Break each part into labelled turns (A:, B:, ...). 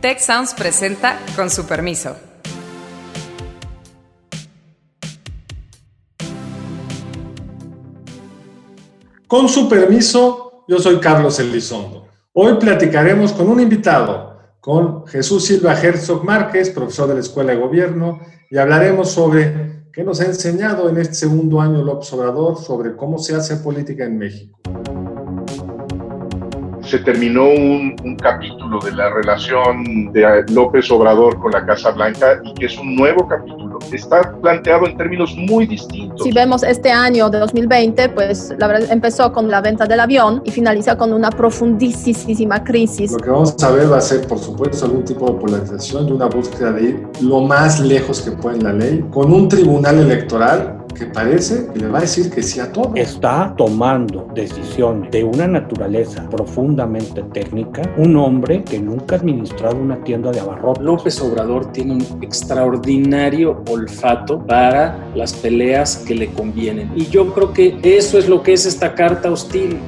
A: Tech Sounds presenta con su permiso.
B: Con su permiso, yo soy Carlos Elizondo. Hoy platicaremos con un invitado, con Jesús Silva Herzog Márquez, profesor de la Escuela de Gobierno, y hablaremos sobre qué nos ha enseñado en este segundo año López Obrador sobre cómo se hace política en México
C: se terminó un, capítulo de la relación de López Obrador con la Casa Blanca y que es un nuevo capítulo. Está planteado en términos muy distintos.
D: Si vemos este año de 2020, pues la verdad empezó con la venta del avión y finaliza con una profundísima crisis.
B: Lo que vamos a ver va a ser, por supuesto, algún tipo de polarización y una búsqueda de ir lo más lejos que puede en la ley, con un tribunal electoral que parece que le va a decir que sí a todo.
E: Está tomando decisiones de una naturaleza profundamente técnica un hombre que nunca ha administrado una tienda de abarrotes.
F: López Obrador tiene un extraordinario olfato para las peleas que le convienen. Y yo creo que eso es lo que es esta carta hostil.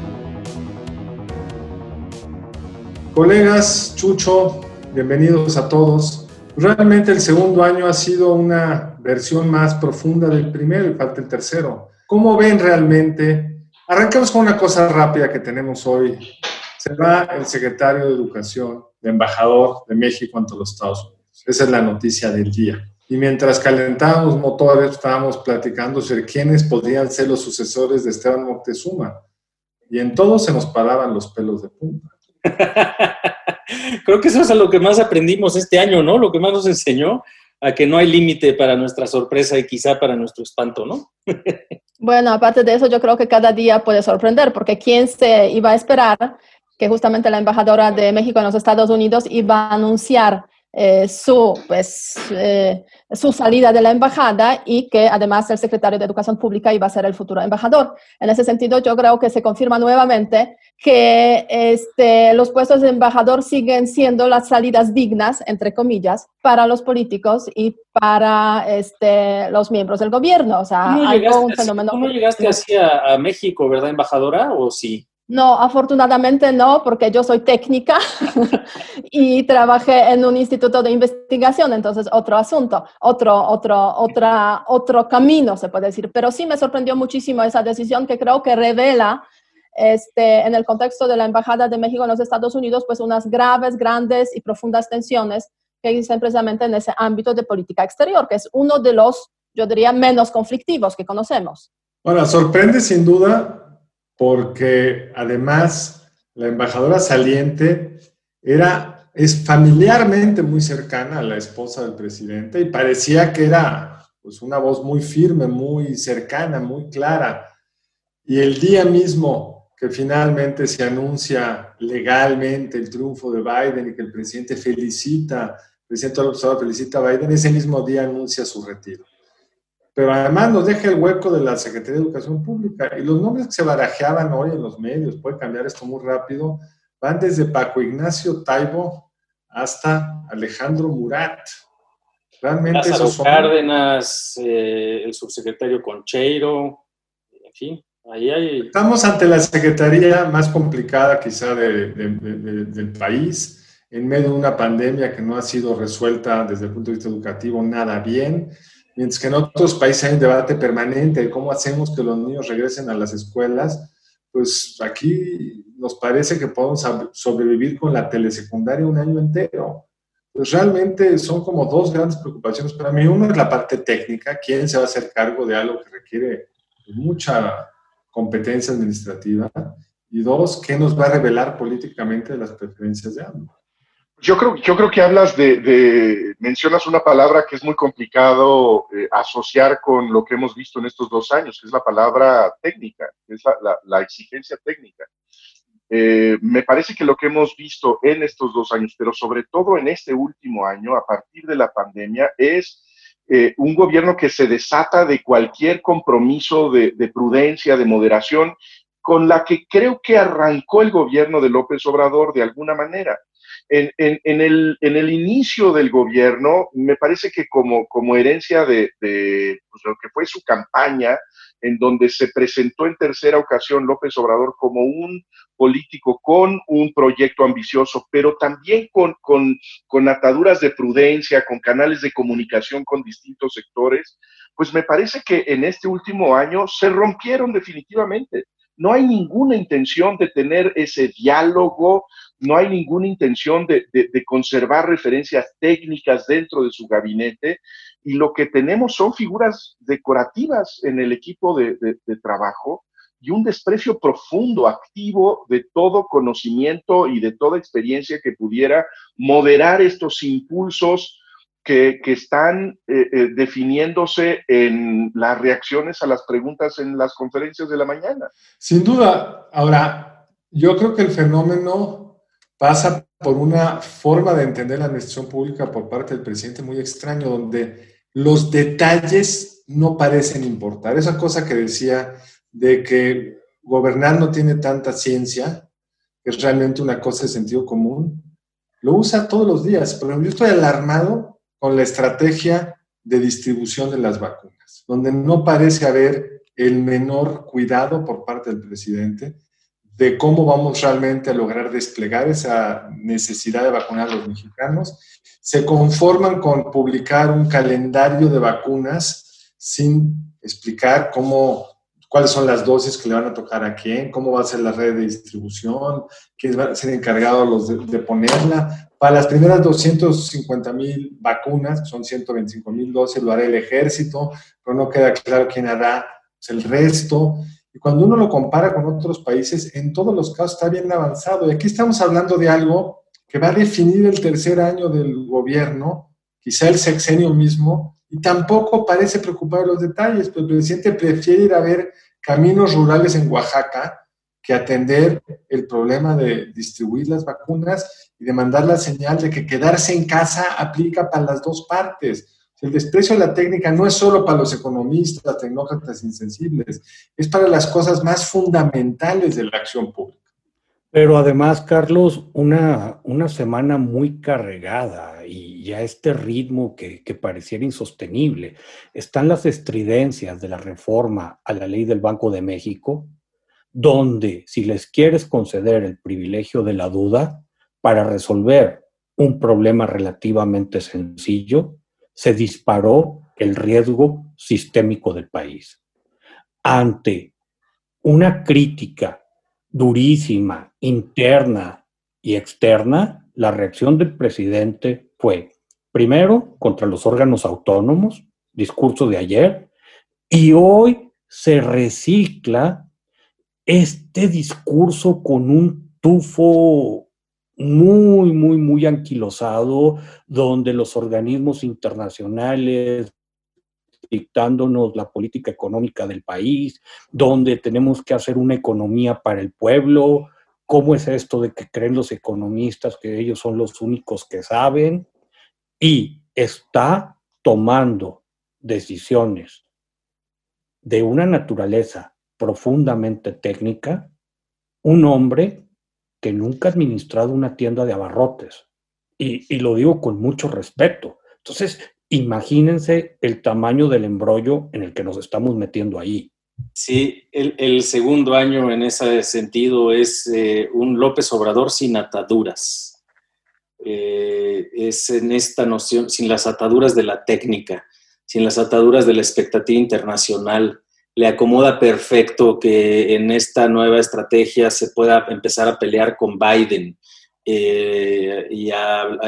B: Colegas, Chucho, bienvenidos a todos. Realmente el segundo año ha sido una versión más profunda del primero y falta el tercero. ¿Cómo ven realmente? Arrancamos con una cosa rápida que tenemos hoy. Se va el secretario de Educación, el embajador de México ante los Estados Unidos. Esa es la noticia del día. Y mientras calentábamos motores, estábamos platicando sobre quiénes podrían ser los sucesores de Esteban Moctezuma. Y en todo se nos paraban los pelos de punta.
F: Creo que eso es lo que más aprendimos este año, ¿no? Lo que más nos enseñó a que no hay límite para nuestra sorpresa y quizá para nuestro espanto, ¿no?
D: bueno, aparte de eso, yo creo que cada día puede sorprender, porque ¿quién se iba a esperar que justamente la embajadora de México en los Estados Unidos iba a anunciar eh, su, pues, eh, su salida de la embajada y que además el secretario de Educación Pública iba a ser el futuro embajador. En ese sentido, yo creo que se confirma nuevamente que este, los puestos de embajador siguen siendo las salidas dignas, entre comillas, para los políticos y para este, los miembros del gobierno. O sea,
F: hay un fenómeno. ¿Cómo llegaste así a, a México, verdad, embajadora? ¿O sí?
D: No, afortunadamente no, porque yo soy técnica y trabajé en un instituto de investigación, entonces otro asunto, otro, otro, otra, otro camino, se puede decir. Pero sí me sorprendió muchísimo esa decisión que creo que revela este, en el contexto de la Embajada de México en los Estados Unidos, pues unas graves, grandes y profundas tensiones que existen precisamente en ese ámbito de política exterior, que es uno de los, yo diría, menos conflictivos que conocemos.
B: Ahora, sorprende sin duda porque además la embajadora saliente era, es familiarmente muy cercana a la esposa del presidente y parecía que era pues, una voz muy firme, muy cercana, muy clara. Y el día mismo que finalmente se anuncia legalmente el triunfo de Biden y que el presidente felicita, el presidente López felicita a Biden, ese mismo día anuncia su retiro pero además nos deja el hueco de la Secretaría de Educación Pública. Y los nombres que se barajeaban hoy en los medios, puede cambiar esto muy rápido, van desde Paco Ignacio Taibo hasta Alejandro Murat.
F: Realmente Lázaro Cárdenas, eh, el subsecretario Concheiro, en fin, ahí hay...
B: Estamos ante la secretaría más complicada quizá del país, en medio de una pandemia que no ha sido resuelta desde el punto de vista educativo nada bien Mientras que en otros países hay un debate permanente de cómo hacemos que los niños regresen a las escuelas, pues aquí nos parece que podemos sobrevivir con la telesecundaria un año entero. Pues realmente son como dos grandes preocupaciones para mí. Una es la parte técnica, quién se va a hacer cargo de algo que requiere mucha competencia administrativa. Y dos, qué nos va a revelar políticamente las preferencias de ambos.
C: Yo creo, yo creo que hablas de, mencionas una palabra que es muy complicado eh, asociar con lo que hemos visto en estos dos años, que es la palabra técnica, es la, exigencia técnica. Eh, me parece que lo que hemos visto en estos dos años, pero sobre todo en este último año, a partir de la pandemia, es eh, un gobierno que se desata de cualquier compromiso de, de prudencia, de moderación, con la que creo que arrancó el gobierno de López Obrador de alguna manera en, el, inicio del gobierno, me parece que como, herencia de, pues, lo que fue su campaña, en donde se presentó en tercera ocasión López Obrador como un político con un proyecto ambicioso, pero también con ataduras de prudencia, con canales de comunicación con distintos sectores, pues me parece que en este último año se rompieron definitivamente. No hay ninguna intención de tener ese diálogo, no hay ninguna intención de, conservar referencias técnicas dentro de su gabinete y lo que tenemos son figuras decorativas en el equipo de, trabajo y un desprecio profundo, activo de todo conocimiento y de toda experiencia que pudiera moderar estos impulsos que, están eh, eh, definiéndose en las reacciones a las preguntas en las conferencias de la mañana.
B: Sin duda, ahora, yo creo que el fenómeno pasa por una forma de entender la administración pública por parte del presidente muy extraño, donde los detalles no parecen importar. Esa cosa que decía de que gobernar no tiene tanta ciencia, que es realmente una cosa de sentido común, lo usa todos los días. Pero yo estoy alarmado con la estrategia de distribución de las vacunas, donde no parece haber el menor cuidado por parte del presidente de cómo vamos realmente a lograr desplegar esa necesidad de vacunar a los mexicanos. Se conforman con publicar un calendario de vacunas sin explicar cómo, cuáles son las dosis que le van a tocar a quién, cómo va a ser la red de distribución, quiénes van a ser encargados los de, ponerla. Para las primeras 250 mil vacunas, son 125 mil dosis, lo hará el ejército, pero no queda claro quién hará el resto. Y cuando uno lo compara con otros países, en todos los casos está bien avanzado. Y aquí estamos hablando de algo que va a definir el tercer año del gobierno, quizá el sexenio mismo, y tampoco parece preocupar los detalles, pero el presidente prefiere ir a ver caminos rurales en Oaxaca que atender el problema de distribuir las vacunas y de mandar la señal de que quedarse en casa aplica para las dos partes. El desprecio de la técnica no es solo para los economistas, tecnócratas insensibles, es para las cosas más fundamentales de la acción pública.
E: Pero además, Carlos, una, una semana muy cargada y ya este ritmo que, que pareciera insostenible. Están las estridencias de la reforma a la ley del Banco de México, donde si les quieres conceder el privilegio de la duda para resolver un problema relativamente sencillo, se disparó el riesgo sistémico del país. Ante una crítica durísima, interna y externa, la reacción del presidente fue, primero, contra los órganos autónomos, discurso de ayer, y hoy se recicla este discurso con un tufo muy, muy, muy anquilosado, donde los organismos internacionales dictándonos la política económica del país, donde tenemos que hacer una economía para el pueblo. ¿Cómo es esto de que creen los economistas que ellos son los únicos que saben? Y está tomando decisiones de una naturaleza profundamente técnica, un hombre que nunca ha administrado una tienda de abarrotes. Y, lo digo con mucho respeto. Entonces, imagínense el tamaño del embrollo en el que nos estamos metiendo ahí.
F: Sí, el, segundo año en ese sentido es eh, un López Obrador sin ataduras. Eh, es en esta noción, sin las ataduras de la técnica, sin las ataduras de la expectativa internacional, le acomoda perfecto que en esta nueva estrategia se pueda empezar a pelear con Biden eh, y a,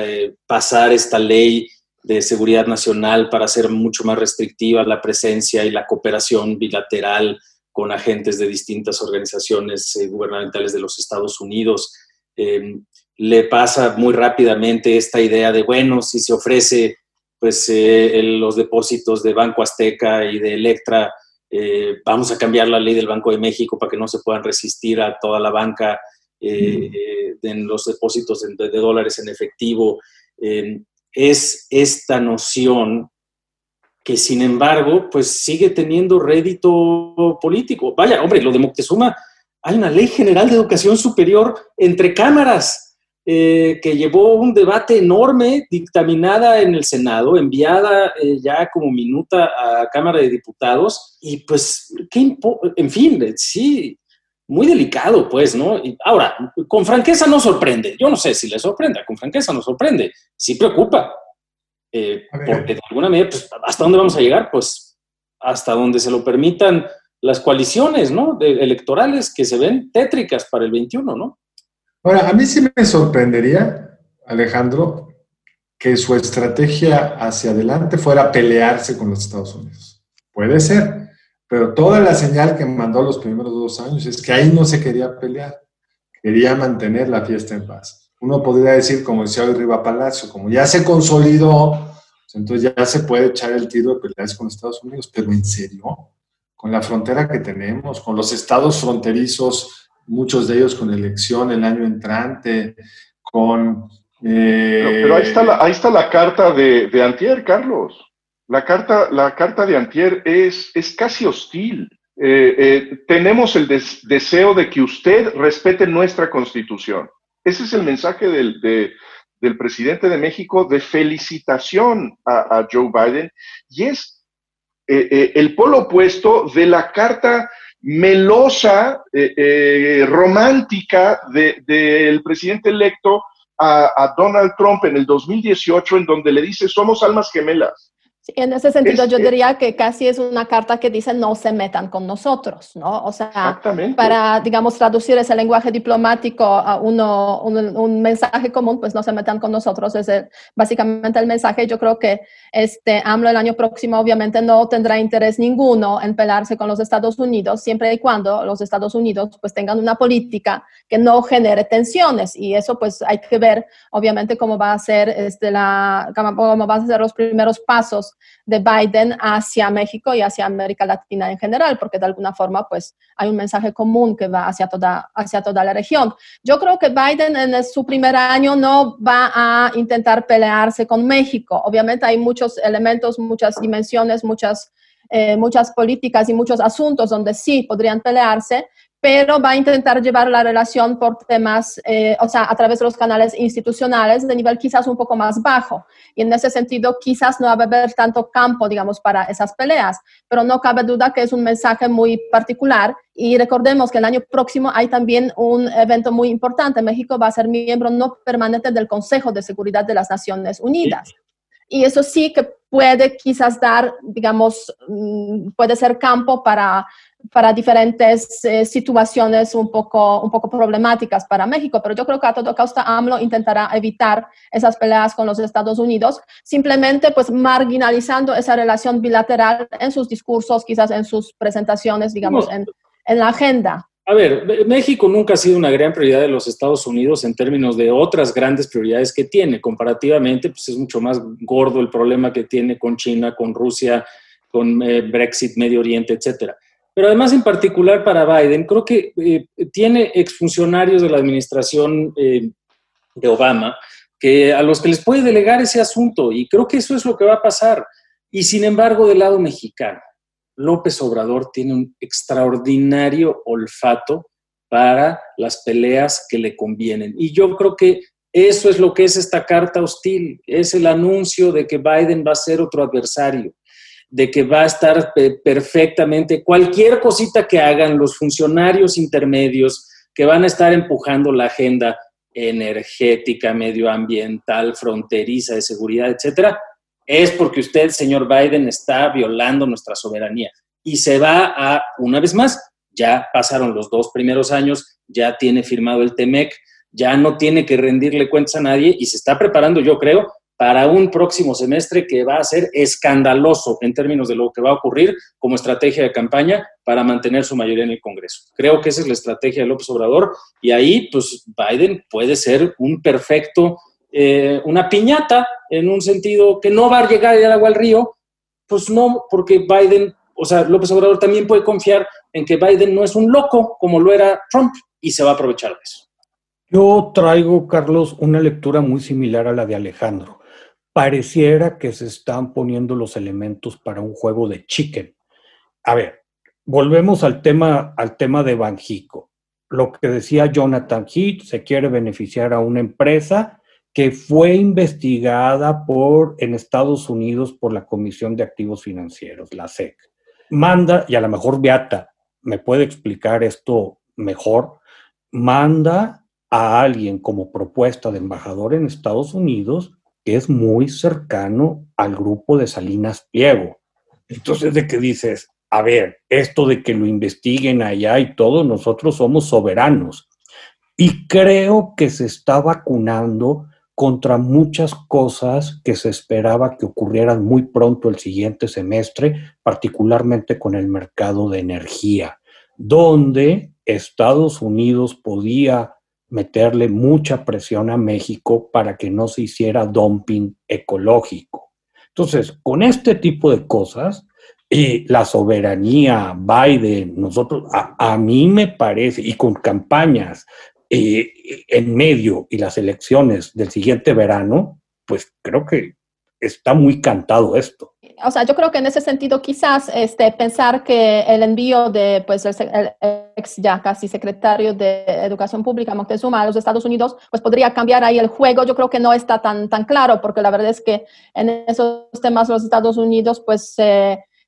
F: pasar esta ley de seguridad nacional para hacer mucho más restrictiva la presencia y la cooperación bilateral con agentes de distintas organizaciones eh, gubernamentales de los Estados Unidos. Em, le pasa muy rápidamente esta idea de, bueno, si se ofrece pues los depósitos de Banco Azteca y de Electra eh, vamos a cambiar la ley del Banco de México para que no se puedan resistir a toda la banca eh, eh, en los depósitos de, dólares en efectivo. Es esta noción que sin embargo, pues sigue teniendo rédito político. Vaya, hombre, lo de Moctezuma, hay una ley general de educación superior entre cámaras. eh, que llevó un debate enorme, dictaminada en el Senado, enviada eh, ya como minuta a Cámara de Diputados, y pues, ¿qué en fin, sí, muy delicado, pues, ¿no? ahora, con franqueza no sorprende, yo no sé si le sorprenda, con franqueza no sorprende, sí preocupa, eh, porque de alguna manera, pues, ¿hasta dónde vamos a llegar? Pues hasta donde se lo permitan las coaliciones, ¿no? electorales que se ven tétricas para el 21, ¿no?
B: Ahora, a mí sí me sorprendería, Alejandro, que su estrategia hacia adelante fuera pelearse con los Estados Unidos. Puede ser, pero toda la señal que mandó los primeros dos años es que ahí no se quería pelear, quería mantener la fiesta en paz. Uno podría decir, como decía hoy Riva Palacio, como ya se consolidó, pues entonces ya se puede echar el tiro de pelearse con Estados Unidos, pero en serio, con la frontera que tenemos, con los estados fronterizos muchos de ellos con elección el año entrante, con...
C: pero, ahí, está la, ahí está la carta de, de, Antier, Carlos. La carta, la carta de Antier es, es casi hostil. Eh, eh, tenemos el deseo de que usted respete nuestra constitución. Ese es el mensaje del, del presidente de México de felicitación a, Joe Biden y es eh, el polo opuesto de la carta melosa, romántica del presidente electo a, Donald Trump en el 2018, en donde le dice, somos almas gemelas.
D: Sí, en ese sentido yo diría que casi es una carta que dice no se metan con nosotros, ¿no? O sea, para, digamos, traducir ese lenguaje diplomático a uno, un, mensaje común, pues no se metan con nosotros, es básicamente el mensaje. Yo creo que este AMLO el año próximo obviamente no tendrá interés ninguno en pelearse con los Estados Unidos, siempre y cuando los Estados Unidos pues tengan una política que no genere tensiones y eso pues hay que ver obviamente cómo va a ser este, la, cómo van a ser los primeros pasos de Biden hacia México y hacia América Latina en general, porque de alguna forma pues hay un mensaje común que va hacia toda, hacia toda la región. Yo creo que Biden en su primer año no va a intentar pelearse con México. Obviamente hay muchos elementos, muchas dimensiones, muchas, eh, muchas políticas y muchos asuntos donde sí podrían pelearse, pero va a intentar llevar la relación por temas, eh, o sea, a través de los canales institucionales de nivel quizás un poco más bajo. Y en ese sentido, quizás no va a haber tanto campo, digamos, para esas peleas, pero no cabe duda que es un mensaje muy particular. Y recordemos que el año próximo hay también un evento muy importante. México va a ser miembro no permanente del Consejo de Seguridad de las Naciones Unidas. Y eso sí que puede quizás dar, digamos, mm, puede ser campo para para diferentes eh, situaciones un poco, un poco problemáticas para México, pero yo creo que a todo costa AMLO intentará evitar esas peleas con los Estados Unidos, simplemente pues marginalizando esa relación bilateral en sus discursos, quizás en sus presentaciones, digamos, en, en la agenda.
F: A ver, México nunca ha sido una gran prioridad de los Estados Unidos en términos de otras grandes prioridades que tiene. Comparativamente, pues es mucho más gordo el problema que tiene con China, con Rusia, con eh, Brexit, Medio Oriente, etcétera. Pero además, en particular para Biden, creo que eh, tiene exfuncionarios de la administración eh, de Obama que, a los que les puede delegar ese asunto y creo que eso es lo que va a pasar. Y sin embargo, del lado mexicano, López Obrador tiene un extraordinario olfato para las peleas que le convienen. Y yo creo que eso es lo que es esta carta hostil, es el anuncio de que Biden va a ser otro adversario de que va a estar perfectamente cualquier cosita que hagan los funcionarios intermedios que van a estar empujando la agenda energética, medioambiental, fronteriza, de seguridad, etcétera, es porque usted, señor Biden, está violando nuestra soberanía. Y se va a, una vez más, ya pasaron los dos primeros años, ya tiene firmado el TEMEC, ya no tiene que rendirle cuentas a nadie y se está preparando, yo creo, para un próximo semestre que va a ser escandaloso en términos de lo que va a ocurrir como estrategia de campaña para mantener su mayoría en el Congreso. Creo que esa es la estrategia de López Obrador y ahí pues Biden puede ser un perfecto, eh, una piñata en un sentido que no va a llegar el agua al río, pues no, porque Biden, o sea, López Obrador también puede confiar en que Biden no es un loco como lo era Trump y se va a aprovechar de eso.
E: Yo traigo, Carlos, una lectura muy similar a la de Alejandro pareciera que se están poniendo los elementos para un juego de chicken. A ver, volvemos al tema, al tema de Banjico. lo que decía Jonathan Heath, se quiere beneficiar a una empresa que fue investigada por, en Estados Unidos por la Comisión de Activos Financieros, la SEC. Manda, y a lo mejor Beata me puede explicar esto mejor, manda a alguien como propuesta de embajador en Estados Unidos es muy cercano al grupo de Salinas Pliego. Entonces, ¿de qué dices? A ver, esto de que lo investiguen allá y todo, nosotros somos soberanos. Y creo que se está vacunando contra muchas cosas que se esperaba que ocurrieran muy pronto el siguiente semestre, particularmente con el mercado de energía, donde Estados Unidos podía meterle mucha presión a México para que no se hiciera dumping ecológico. Entonces, con este tipo de cosas, y la soberanía, Biden, nosotros, a, mí me parece, y con campañas eh, en medio y las elecciones del siguiente verano, pues creo que está muy cantado esto.
D: O sea, yo creo que en ese sentido quizás este, pensar que el envío de pues, el, ex ya casi secretario de Educación Pública, Moctezuma, a los Estados Unidos, pues podría cambiar ahí el juego. Yo creo que no está tan, tan claro, porque la verdad es que en esos temas los Estados Unidos pues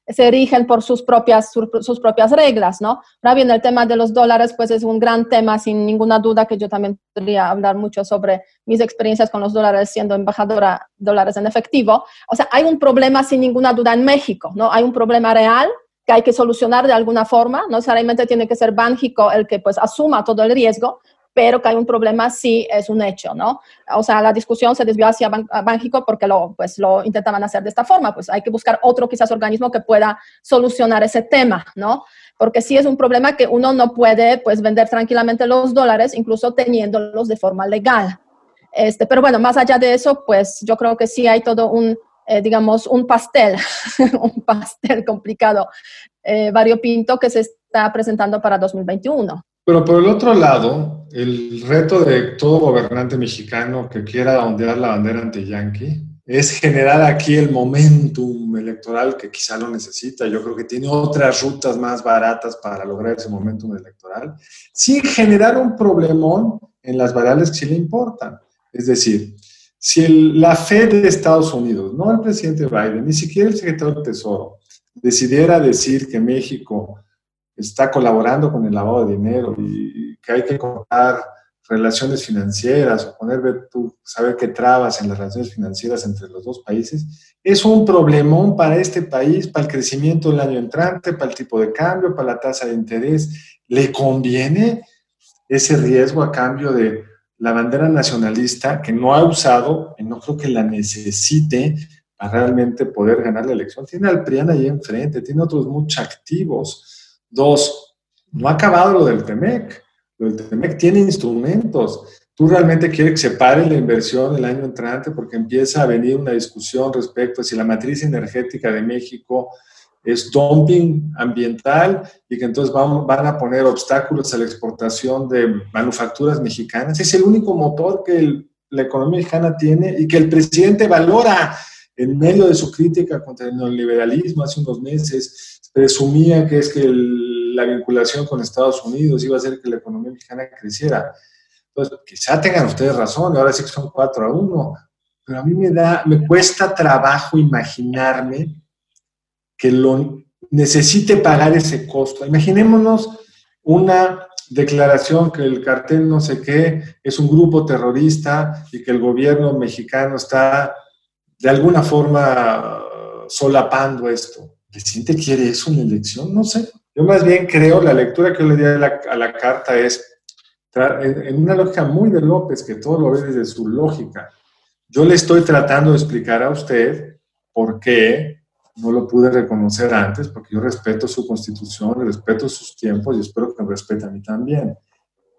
D: se rigen por sus propias, sus propias reglas, ¿no? Ahora bien, el tema de los dólares, pues es un gran tema, sin ninguna duda, que yo también podría hablar mucho sobre mis experiencias con los dólares siendo embajadora dólares en efectivo. O sea, hay un problema, sin ninguna duda, en México, ¿no? Hay un problema real que hay que solucionar de alguna forma, no necesariamente tiene que ser Bánjico el que pues asuma todo el riesgo, pero que hay un problema sí es un hecho, ¿no? O sea, la discusión se desvió hacia Bánjico porque lo, pues, lo intentaban hacer de esta forma, pues hay que buscar otro quizás organismo que pueda solucionar ese tema, ¿no? Porque sí es un problema que uno no puede pues vender tranquilamente los dólares, incluso teniéndolos de forma legal. Este, pero bueno, más allá de eso, pues yo creo que sí hay todo un, eh, digamos, un pastel, un pastel complicado, eh, variopinto que se está presentando para 2021.
B: Pero por el otro lado, el reto de todo gobernante mexicano que quiera ondear la bandera ante Yankee es generar aquí el momentum electoral que quizá lo necesita. Yo creo que tiene otras rutas más baratas para lograr ese momentum electoral, sin generar un problemón en las variables que sí le importan. Es decir, si la fe de Estados Unidos, no el presidente Biden, ni siquiera el secretario del Tesoro, decidiera decir que México está colaborando con el lavado de dinero y que hay que cortar relaciones financieras o poner, tú, saber qué trabas en las relaciones financieras entre los dos países, es un problemón para este país, para el crecimiento del año entrante, para el tipo de cambio, para la tasa de interés. ¿Le conviene ese riesgo a cambio de la bandera nacionalista que no ha usado y no creo que la necesite para realmente poder ganar la elección? Tiene al PRIAN ahí enfrente, tiene otros muchos activos Dos, no ha acabado lo del TEMEC. Lo del TEMEC tiene instrumentos. Tú realmente quieres que se pare la inversión el año entrante porque empieza a venir una discusión respecto a si la matriz energética de México es dumping ambiental y que entonces van, van a poner obstáculos a la exportación de manufacturas mexicanas. Es el único motor que la economía mexicana tiene y que el presidente valora en medio de su crítica contra el neoliberalismo hace unos meses presumía que es que la vinculación con Estados Unidos iba a hacer que la economía mexicana creciera. Entonces, quizá tengan ustedes razón, ahora sí que son 4 a 1, pero a mí me da, me cuesta trabajo imaginarme que lo necesite pagar ese costo. Imaginémonos una declaración que el cartel no sé qué es un grupo terrorista y que el gobierno mexicano está de alguna forma solapando esto presidente quiere eso en la elección? No sé. Yo más bien creo, la lectura que yo le di a la, carta es, en una lógica muy de López, que todo lo ve desde su lógica. Yo le estoy tratando de explicar a usted por qué no lo pude reconocer antes, porque yo respeto su constitución, respeto sus tiempos y espero que me respete a mí también.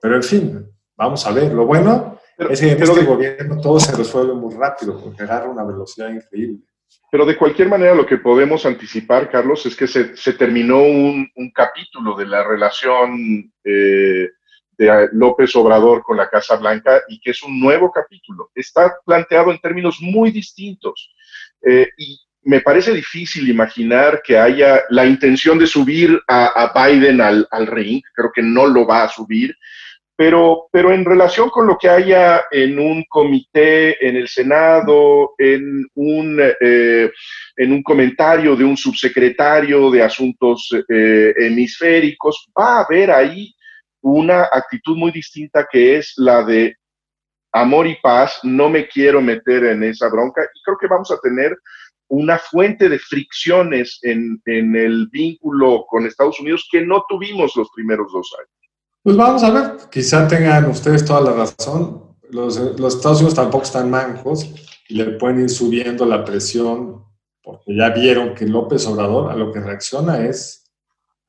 B: Pero en fin, vamos a ver. Lo bueno es que en este gobierno todo se resuelve muy rápido, porque agarra una velocidad increíble.
C: Pero de cualquier manera lo que podemos anticipar, Carlos, es que se, terminó un, capítulo de la relación eh, de López Obrador con la Casa Blanca y que es un nuevo capítulo. Está planteado en términos muy distintos. Eh, y me parece difícil imaginar que haya la intención de subir a, Biden al, al, ring, creo que no lo va a subir, pero, pero en relación con lo que haya en un comité, en el Senado, en un, eh, en un comentario de un subsecretario de Asuntos eh, Hemisféricos, va a haber ahí una actitud muy distinta que es la de amor y paz, no me quiero meter en esa bronca y creo que vamos a tener una fuente de fricciones en, en el vínculo con Estados Unidos que no tuvimos los primeros dos años.
B: Pues vamos a ver, quizá tengan ustedes toda la razón. Los, los, Estados Unidos tampoco están mancos y le pueden ir subiendo la presión porque ya vieron que López Obrador a lo que reacciona es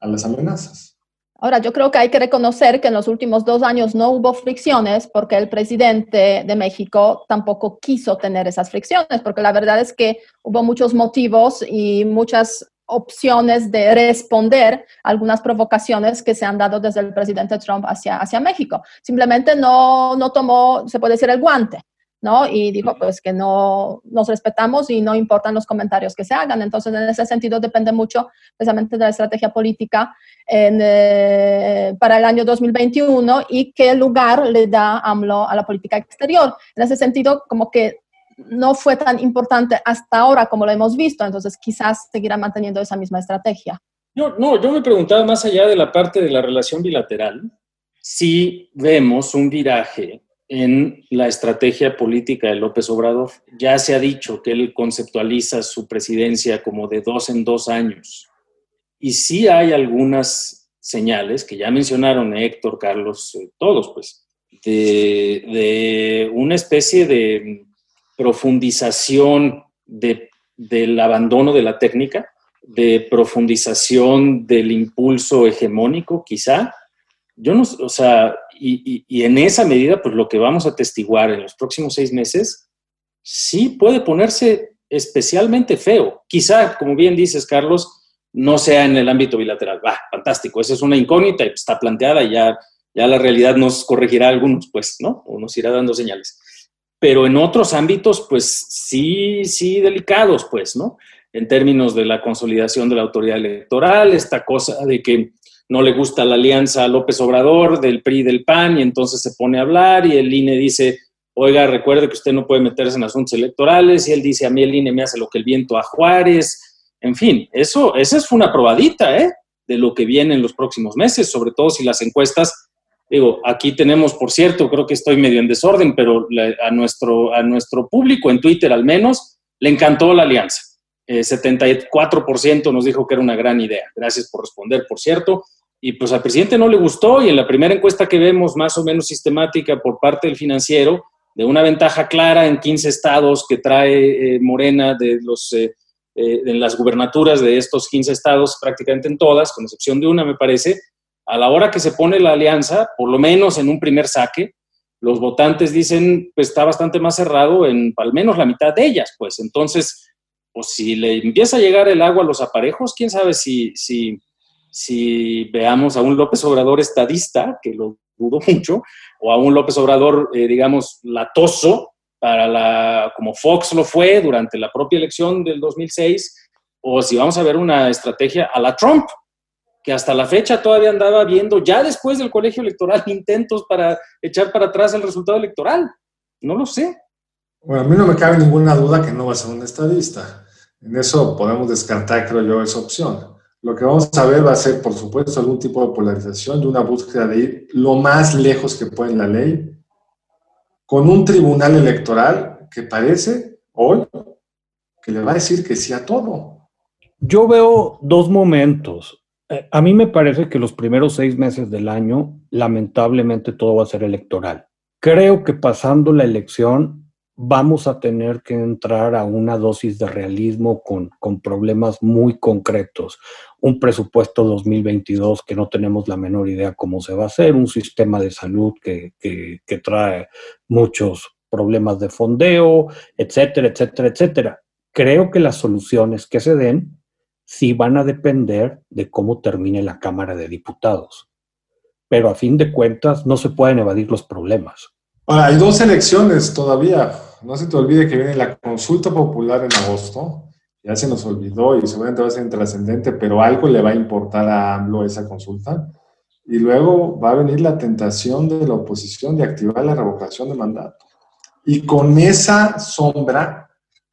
B: a las amenazas.
D: Ahora, yo creo que hay que reconocer que en los últimos dos años no hubo fricciones porque el presidente de México tampoco quiso tener esas fricciones, porque la verdad es que hubo muchos motivos y muchas opciones de responder a algunas provocaciones que se han dado desde el presidente Trump hacia, hacia México. Simplemente no, no tomó, se puede decir, el guante. ¿no? Y dijo pues que no nos respetamos y no importan los comentarios que se hagan. Entonces, en ese sentido depende mucho precisamente de la estrategia política eh, para el año 2021 y qué lugar le da AMLO a la política exterior. En ese sentido, como que no fue tan importante hasta ahora como lo hemos visto, entonces quizás seguirá manteniendo esa misma estrategia.
F: Yo, no, yo me preguntaba más allá de la parte de la relación bilateral, si vemos un viraje en la estrategia política de López Obrador. Ya se ha dicho que él conceptualiza su presidencia como de dos en dos años. Y sí hay algunas señales que ya mencionaron Héctor, Carlos, eh, todos, pues, de una especie de profundización del abandono de la técnica, de profundización del impulso hegemónico, quizá. Yo no, o sea, y, y, en esa medida, pues lo que vamos a testiguar en los próximos seis meses, sí puede ponerse especialmente feo. Quizá, como bien dices, Carlos, no sea en el ámbito bilateral. Va, fantástico, esa es una incógnita y está planteada y ya, ya la realidad nos corregirá algunos, pues, ¿no? O nos irá dando señales pero en otros ámbitos, pues sí, sí delicados, pues, ¿no? En términos de la consolidación de la autoridad electoral, esta cosa de que no le gusta la alianza López Obrador del PRI del PAN y entonces se pone a hablar y el INE dice, oiga, recuerde que usted no puede meterse en asuntos electorales y él dice, a mí el INE me hace lo que el viento a Juárez. En fin, eso, esa es una probadita, ¿eh? De lo que viene en los próximos meses, sobre todo si las encuestas Digo, aquí tenemos, por cierto, creo que estoy medio en desorden, pero a, nuestro, a nuestro público en Twitter al menos le encantó la alianza. 74% eh, nos dijo que era una gran idea. Gracias por responder, por cierto. Y pues al presidente no le gustó y en la primera encuesta que vemos, más o menos sistemática por parte del financiero, de una ventaja clara en 15 estados que trae eh, Morena de los, eh, en las gubernaturas de estos 15 estados, prácticamente en todas, con excepción de una, me parece, a la hora que se pone la alianza, por lo menos en un primer saque, los votantes dicen, pues está bastante más cerrado en al menos la mitad de ellas, pues. Entonces, pues si le empieza a llegar el agua a los aparejos, quién sabe si, si, veamos a un López Obrador estadista, que lo dudo mucho, o a un López Obrador, eh, digamos, latoso, para la, como Fox lo fue durante la propia elección del 2006, o si vamos a ver una estrategia a la Trump, que hasta la fecha todavía andaba viendo, ya después del colegio electoral, intentos para echar para atrás el resultado electoral. No lo sé.
B: Bueno, a mí no me cabe ninguna duda que no va a ser un estadista. En eso podemos descartar, creo yo, esa opción. Lo que vamos a ver va a ser, por supuesto, algún tipo de polarización, de una búsqueda de ir lo más lejos que puede en la ley, con un tribunal electoral que parece hoy que le va a decir que sí a todo.
E: Yo veo dos momentos. Eh, a mí me parece que los primeros seis meses del año, lamentablemente, todo va a ser electoral. Creo que pasando la elección vamos a tener que entrar a una dosis de realismo con, con problemas muy concretos. Un presupuesto 2022 que no tenemos la menor idea cómo se va a hacer, un sistema de salud que, que, que trae muchos problemas de fondeo, etcétera, etcétera, etcétera. Creo que las soluciones que se den sí van a depender de cómo termine la Cámara de Diputados. Pero a fin de cuentas no se pueden evadir los problemas.
B: hay dos elecciones todavía. No se te olvide que viene la consulta popular en agosto ya se nos olvidó y seguramente va a ser intrascendente, pero algo le va a importar a AMLO esa consulta. Y luego va a venir la tentación de la oposición de activar la revocación de mandato. Y con esa sombra,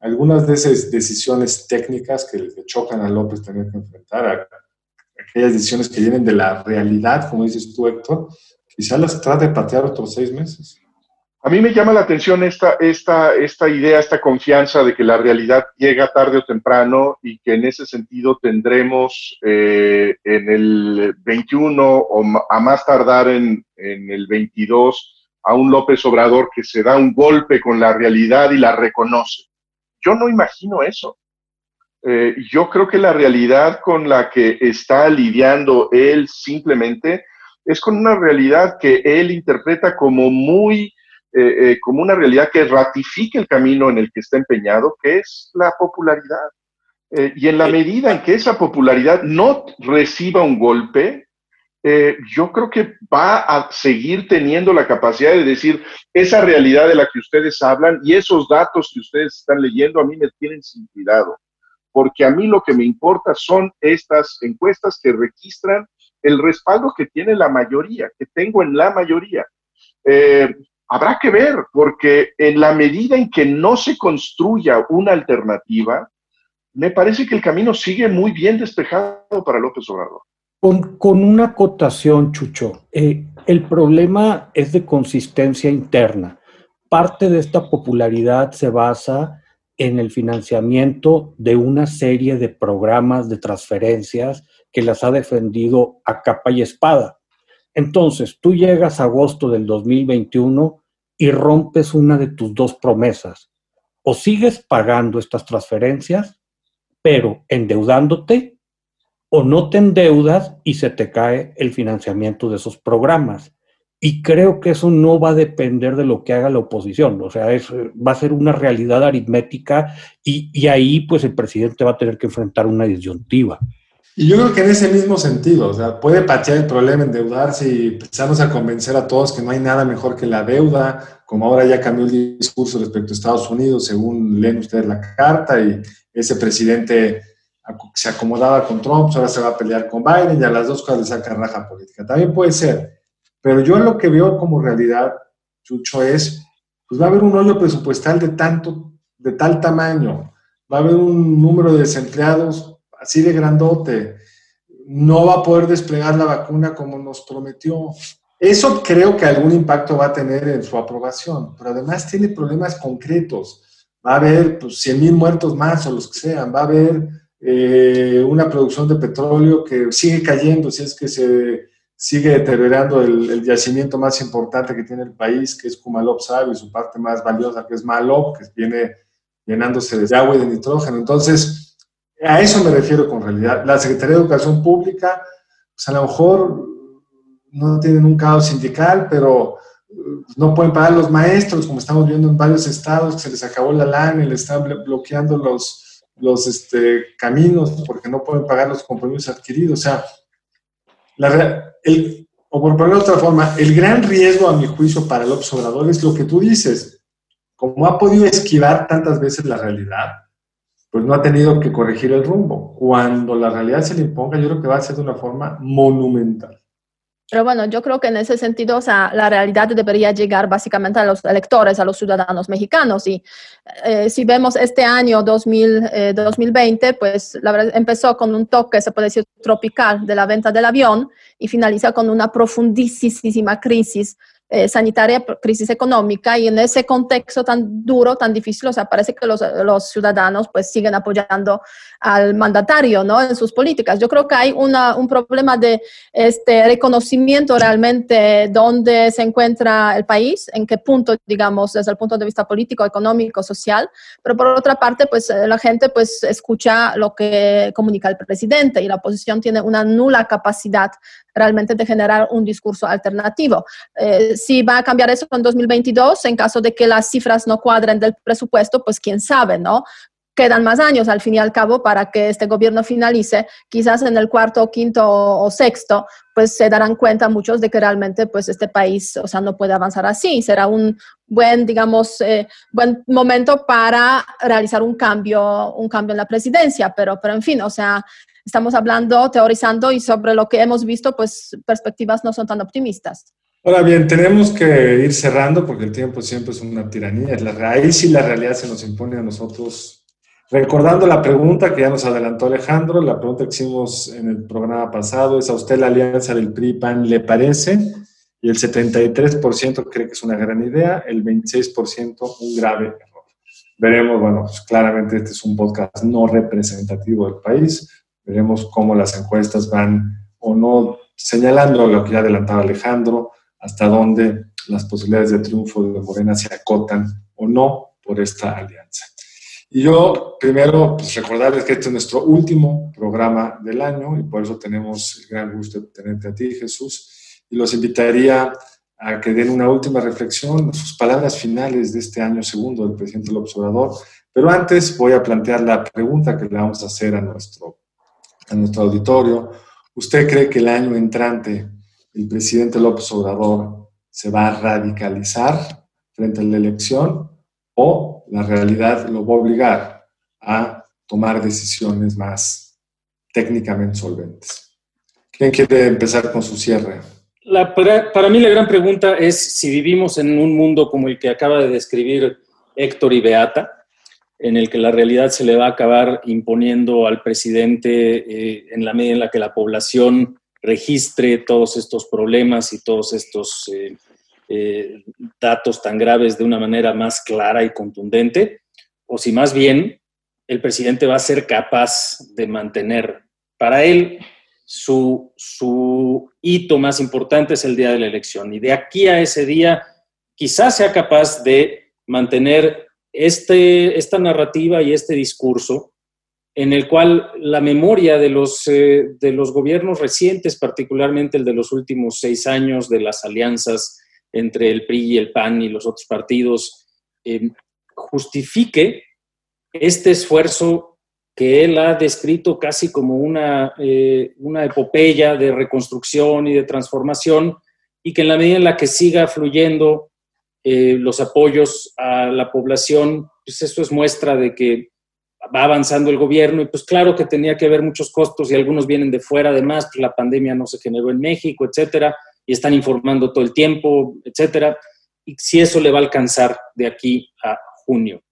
B: algunas de esas decisiones técnicas que le chocan a López tener que enfrentar, aquellas decisiones que vienen de la realidad, como dices tú, Héctor, quizá las trate de patear otros seis meses.
C: A mí me llama la atención esta, esta, esta idea, esta confianza de que la realidad llega tarde o temprano y que en ese sentido tendremos eh, en el 21 o a más tardar en, en el 22 a un López Obrador que se da un golpe con la realidad y la reconoce. Yo no imagino eso. Eh, yo creo que la realidad con la que está lidiando él simplemente es con una realidad que él interpreta como muy eh, eh, como una realidad que ratifique el camino en el que está empeñado, que es la popularidad. Y en la medida en que esa popularidad no reciba un golpe, yo creo que va a seguir teniendo la capacidad de decir esa realidad de la que ustedes hablan y esos datos que ustedes están leyendo a mí me tienen sin cuidado, porque a mí lo que me importa son estas encuestas que registran el respaldo que tiene la mayoría, que tengo en la mayoría. Habrá que ver, porque en la medida en que no se construya una alternativa, me parece que el camino sigue muy bien despejado para López Obrador.
E: Con, una acotación, Chucho, eh, el problema es de consistencia interna. Parte de esta popularidad se basa en el financiamiento de una serie de programas de transferencias que las ha defendido a capa y espada. Entonces, tú llegas a agosto del 2021 y rompes una de tus dos promesas. O sigues pagando estas transferencias, pero endeudándote, o no te endeudas y se te cae el financiamiento de esos programas. Y creo que eso no va a depender de lo que haga la oposición, o sea, va a ser una realidad aritmética y, y ahí pues el presidente va a tener que enfrentar una disyuntiva.
B: Y yo creo que en ese mismo sentido, o sea, puede patear el problema, endeudarse y empezamos a convencer a todos que no hay nada mejor que la deuda, como ahora ya cambió el discurso respecto a Estados Unidos, según leen ustedes la carta, y ese presidente se acomodaba con Trump, ahora se va a pelear con Biden y a las dos cosas le saca raja política. También puede ser, pero yo lo que veo como realidad, Chucho, es, pues va a haber un hoyo presupuestal de tanto, de tal tamaño, va a haber un número de desempleados así de grandote, no va a poder desplegar la vacuna como nos prometió. Eso creo que algún impacto va a tener en su aprobación, pero además tiene problemas concretos. Va a haber pues, 100 mil muertos más o los que sean, va a haber eh, una producción de petróleo que sigue cayendo si es que se sigue deteriorando el, yacimiento más importante que tiene el país, que es Kumalop Sabe, y su parte más valiosa, que es Malop, que viene llenándose de agua y de nitrógeno. Entonces, a eso me refiero con realidad. La Secretaría de Educación Pública, pues a lo mejor no tienen un caos sindical, pero pues, no pueden pagar los maestros, como estamos viendo en varios estados, que se les acabó la lana y le están bloqueando los, los este, caminos porque no pueden pagar los compromisos adquiridos. O sea, el, o por ponerlo de otra forma, el gran riesgo, a mi juicio, para el observador es lo que tú dices. Como ha podido esquivar tantas veces la realidad, pues no ha tenido que corregir el rumbo. Cuando la realidad se le imponga, yo creo que va a ser de una forma monumental.
D: Pero bueno, yo creo que en ese sentido, o sea, la realidad debería llegar básicamente a los electores, a los ciudadanos mexicanos. Y eh, si vemos este año 2000, 2020, eh, pues la verdad empezó con un toque, se puede decir, tropical de la venta del avión y finaliza con una profundísima crisis eh, sanitaria, crisis económica y en ese contexto tan duro, tan difícil, o sea, parece que los, ciudadanos pues siguen apoyando al mandatario, ¿no? En sus políticas. Yo creo que hay una, un problema de este reconocimiento realmente dónde se encuentra el país, en qué punto, digamos, desde el punto de vista político, económico, social, pero por otra parte, pues eh, la gente pues escucha lo que comunica el presidente y la oposición tiene una nula capacidad realmente de generar un discurso alternativo. Eh, si va a cambiar eso en 2022, en caso de que las cifras no cuadren del presupuesto, pues quién sabe, ¿no? quedan más años al fin y al cabo para que este gobierno finalice, quizás en el cuarto, quinto o, sexto, pues se darán cuenta muchos de que realmente pues este país, o sea, no puede avanzar así. Será un buen, digamos, eh, buen momento para realizar un cambio, un cambio en la presidencia, pero, pero en fin, o sea, estamos hablando, teorizando y sobre lo que hemos visto, pues perspectivas no son tan optimistas.
B: Ahora bien, tenemos que ir cerrando porque el tiempo siempre es una tiranía. La raíz y la realidad se nos impone a nosotros. Recordando la pregunta que ya nos adelantó Alejandro, la pregunta que hicimos en el programa pasado es, ¿a usted la alianza del PRI-PAN le parece? Y el 73% cree que es una gran idea, el 26% un grave error. Veremos, bueno, pues claramente este es un podcast no representativo del país, veremos cómo las encuestas van o no señalando lo que ya adelantaba Alejandro, hasta dónde las posibilidades de triunfo de Morena se acotan o no por esta alianza. Y yo primero pues, recordarles que este es nuestro último programa del año y por eso tenemos el gran gusto de tenerte a ti, Jesús. Y los invitaría a que den una última reflexión, sus palabras finales de este año segundo del presidente López Obrador. Pero antes voy a plantear la pregunta que le vamos a hacer a nuestro, a nuestro auditorio. ¿Usted cree que el año entrante el presidente López Obrador se va a radicalizar frente a la elección o la realidad lo va a obligar a tomar decisiones más técnicamente solventes. ¿Quién quiere empezar con su cierre?
F: para, mí la gran pregunta es si vivimos en un mundo como el que acaba de describir Héctor y Beata, en el que la realidad se le va a acabar imponiendo al presidente eh, en la medida en la que la población registre todos estos problemas y todos estos eh, eh, datos tan graves de una manera más clara y contundente, o si más bien el presidente va a ser capaz de mantener para él su, su hito más importante es el día de la elección. Y de aquí a ese día quizás sea capaz de mantener este, esta narrativa y este discurso en el cual la memoria de los, eh, de los gobiernos recientes, particularmente el de los últimos seis años, de las alianzas entre el PRI y el PAN y los otros partidos, eh, justifique este esfuerzo que él ha descrito casi como una, eh, una epopeya de reconstrucción y de transformación, y que en la medida en la que siga fluyendo los apoyos a la población, pues eso es muestra de que va avanzando el gobierno y pues claro que tenía que haber muchos costos y algunos vienen de fuera además, pues la pandemia no se generó en México, etcétera, y están informando todo el tiempo, etcétera, y si eso le va a alcanzar de aquí a junio.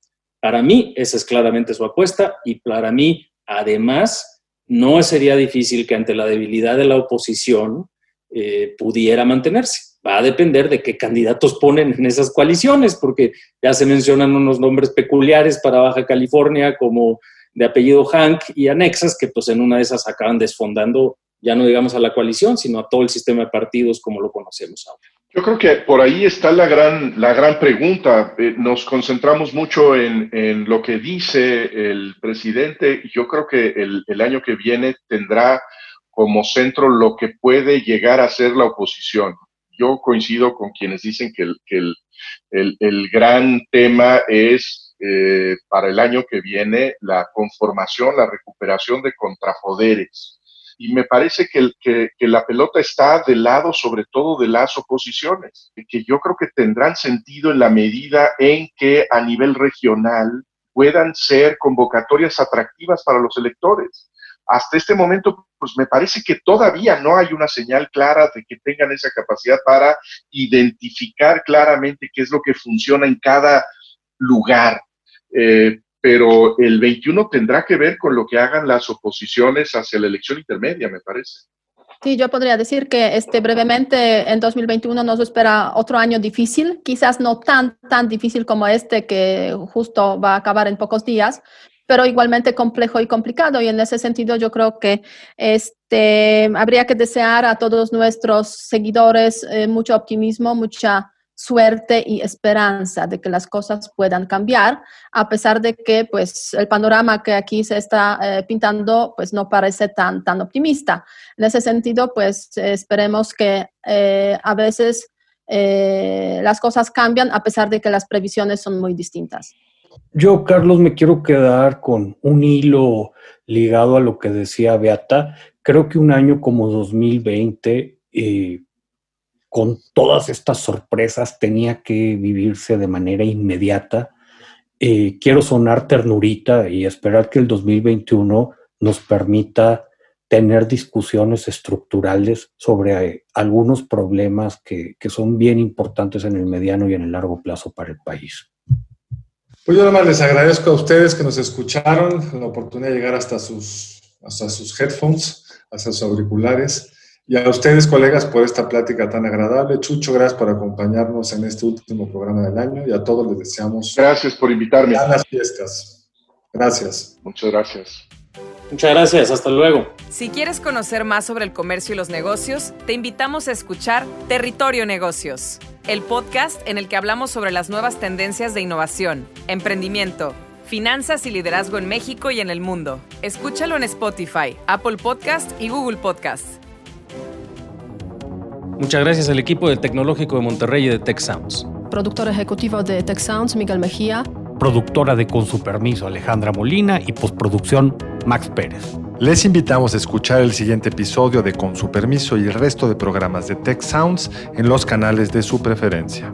F: Para mí, esa es claramente su apuesta y para mí, además, no sería difícil que ante la debilidad de la oposición eh, pudiera mantenerse va a depender de qué candidatos ponen en esas coaliciones, porque ya se mencionan unos nombres peculiares para Baja California como de apellido Hank y anexas, que pues en una de esas acaban desfondando, ya no digamos a la coalición, sino a todo el sistema de partidos como lo conocemos ahora.
C: Yo creo que por ahí está la gran, la gran pregunta. Eh, nos concentramos mucho en, lo que dice el presidente. Yo creo que el año que viene tendrá como centro lo que puede llegar a ser la oposición yo coincido con quienes dicen que el, gran tema es eh, para el año que viene la conformación, la recuperación de contrapoderes. Y me parece que, que, la pelota está del lado sobre todo de las oposiciones, que yo creo que tendrán sentido en la medida en que a nivel regional puedan ser convocatorias atractivas para los electores hasta este momento, pues me parece que todavía no hay una señal clara de que tengan esa capacidad para identificar claramente qué es lo que funciona en cada lugar. Eh, pero el 21 tendrá que ver con lo que hagan las oposiciones hacia la elección intermedia, me parece.
D: Sí, yo podría decir que este, brevemente en 2021 nos espera otro año difícil, quizás no tan, tan difícil como este que justo va a acabar en pocos días, pero igualmente complejo y complicado. Y en ese sentido yo creo que este, habría que desear a todos nuestros seguidores eh, mucho optimismo, mucha suerte y esperanza de que las cosas puedan cambiar, a pesar de que pues, el panorama que aquí se está eh, pintando pues, no parece tan, tan optimista. En ese sentido, pues esperemos que eh, a veces las cosas cambian a pesar de que las previsiones son muy distintas.
E: Yo, Carlos, me quiero quedar con un hilo ligado a lo que decía Beata. Creo que un año como 2020, eh, con todas estas sorpresas, tenía que vivirse de manera inmediata. Eh, quiero sonar ternurita y esperar que el 2021 nos permita tener discusiones estructurales sobre eh, algunos problemas que, que son bien importantes en el mediano y en el largo plazo para el país.
B: Pues yo nada más les agradezco a ustedes que nos escucharon, la oportunidad de llegar hasta sus, hasta sus headphones, hasta sus auriculares. Y a ustedes, colegas, por esta plática tan agradable. Chucho, gracias por acompañarnos en este último programa del año y a todos les deseamos.
C: Gracias por invitarme.
B: las fiestas. Gracias.
C: Muchas gracias.
F: Muchas gracias, hasta luego.
A: Si quieres conocer más sobre el comercio y los negocios, te invitamos a escuchar Territorio Negocios, el podcast en el que hablamos sobre las nuevas tendencias de innovación, emprendimiento, finanzas y liderazgo en México y en el mundo. Escúchalo en Spotify, Apple Podcast y Google Podcast.
G: Muchas gracias al equipo del Tecnológico de Monterrey y de Tech Sounds.
H: Productor ejecutivo de Tech Sounds, Miguel Mejía.
E: Productora de Con su permiso, Alejandra Molina y postproducción, Max Pérez.
I: Les invitamos a escuchar el siguiente episodio de Con su permiso y el resto de programas de Tech Sounds en los canales de su preferencia.